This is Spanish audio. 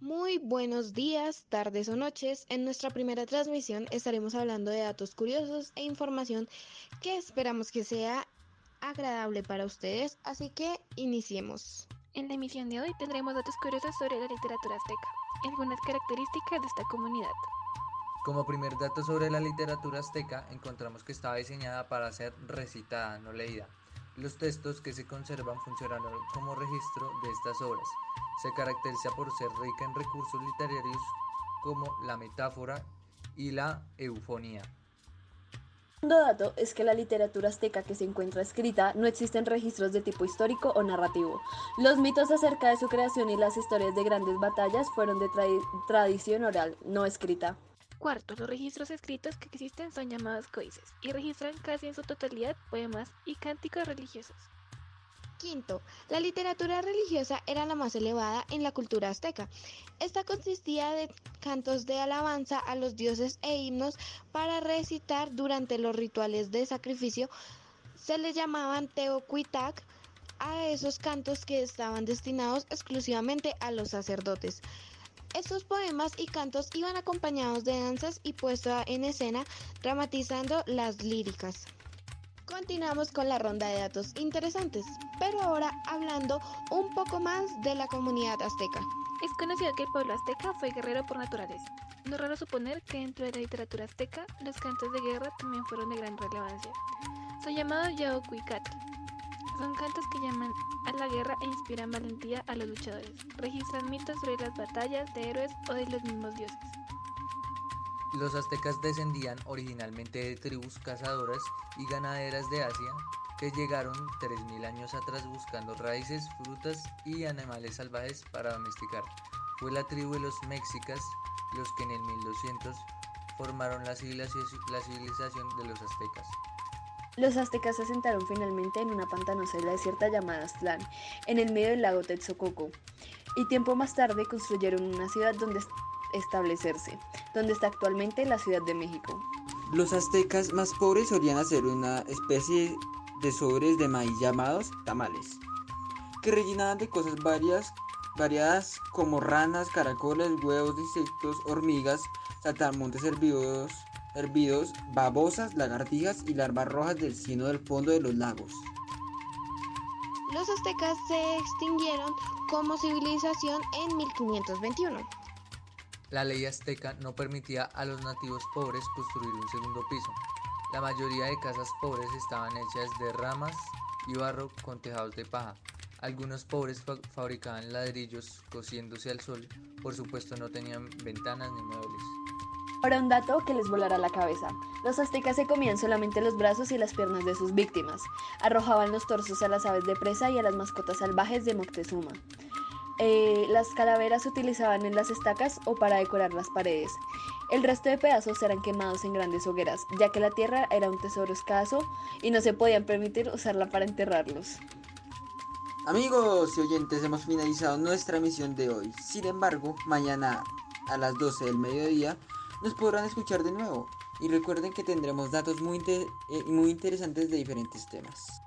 Muy buenos días, tardes o noches. En nuestra primera transmisión estaremos hablando de datos curiosos e información que esperamos que sea agradable para ustedes, así que iniciemos. En la emisión de hoy tendremos datos curiosos sobre la literatura azteca, algunas características de esta comunidad. Como primer dato sobre la literatura azteca, encontramos que estaba diseñada para ser recitada, no leída. Los textos que se conservan funcionaron como registro de estas obras. Se caracteriza por ser rica en recursos literarios como la metáfora y la eufonía. Un dato es que la literatura azteca que se encuentra escrita no existen registros de tipo histórico o narrativo. Los mitos acerca de su creación y las historias de grandes batallas fueron de tradición oral, no escrita. Cuarto, los registros escritos que existen son llamados códices y registran casi en su totalidad poemas y cánticos religiosos. Quinto, la literatura religiosa era la más elevada en la cultura azteca. Esta consistía de cantos de alabanza a los dioses e himnos para recitar durante los rituales de sacrificio. Se les llamaban teocuitac a esos cantos que estaban destinados exclusivamente a los sacerdotes. Estos poemas y cantos iban acompañados de danzas y puesta en escena dramatizando las líricas. Continuamos con la ronda de datos interesantes, pero ahora hablando un poco más de la comunidad azteca. Es conocido que el pueblo azteca fue guerrero por naturaleza. No es raro suponer que dentro de la literatura azteca los cantos de guerra también fueron de gran relevancia. Son llamados Yaocuicatl. Son cantos que llaman a la guerra e inspiran valentía a los luchadores. Registran mitos sobre las batallas de héroes o de los mismos dioses. Los aztecas descendían originalmente de tribus cazadoras y ganaderas de Asia que llegaron 3.000 años atrás buscando raíces, frutas y animales salvajes para domesticar. Fue la tribu de los mexicas los que en el 1200 formaron la civilización, de los aztecas. Los aztecas se asentaron finalmente en una pantanosa desierta llamada Aztlán, en el medio del lago Texcoco, y tiempo más tarde construyeron una ciudad donde establecerse, donde está actualmente la Ciudad de México. Los aztecas más pobres solían hacer una especie de sobres de maíz llamados tamales, que rellenaban de cosas varias, variadas como ranas, caracoles, huevos insectos, hormigas, saltamontes hervidos, hervidos, babosas, lagartijas y larvas rojas del cieno del fondo de los lagos. Los aztecas se extinguieron como civilización en 1521. La ley azteca no permitía a los nativos pobres construir un segundo piso. La mayoría de casas pobres estaban hechas de ramas y barro con tejados de paja. Algunos pobres fabricaban ladrillos cociéndose al sol, por supuesto no tenían ventanas ni muebles. Ahora un dato que les volará la cabeza. Los aztecas se comían solamente los brazos y las piernas de sus víctimas. Arrojaban los torsos a las aves de presa y a las mascotas salvajes de Moctezuma. Eh, las calaveras se utilizaban en las estacas o para decorar las paredes. El resto de pedazos eran quemados en grandes hogueras, ya que la tierra era un tesoro escaso y no se podían permitir usarla para enterrarlos. Amigos y oyentes, hemos finalizado nuestra emisión de hoy. Sin embargo, mañana a las 12 del mediodía nos podrán escuchar de nuevo. Y recuerden que tendremos datos muy, eh, muy interesantes de diferentes temas.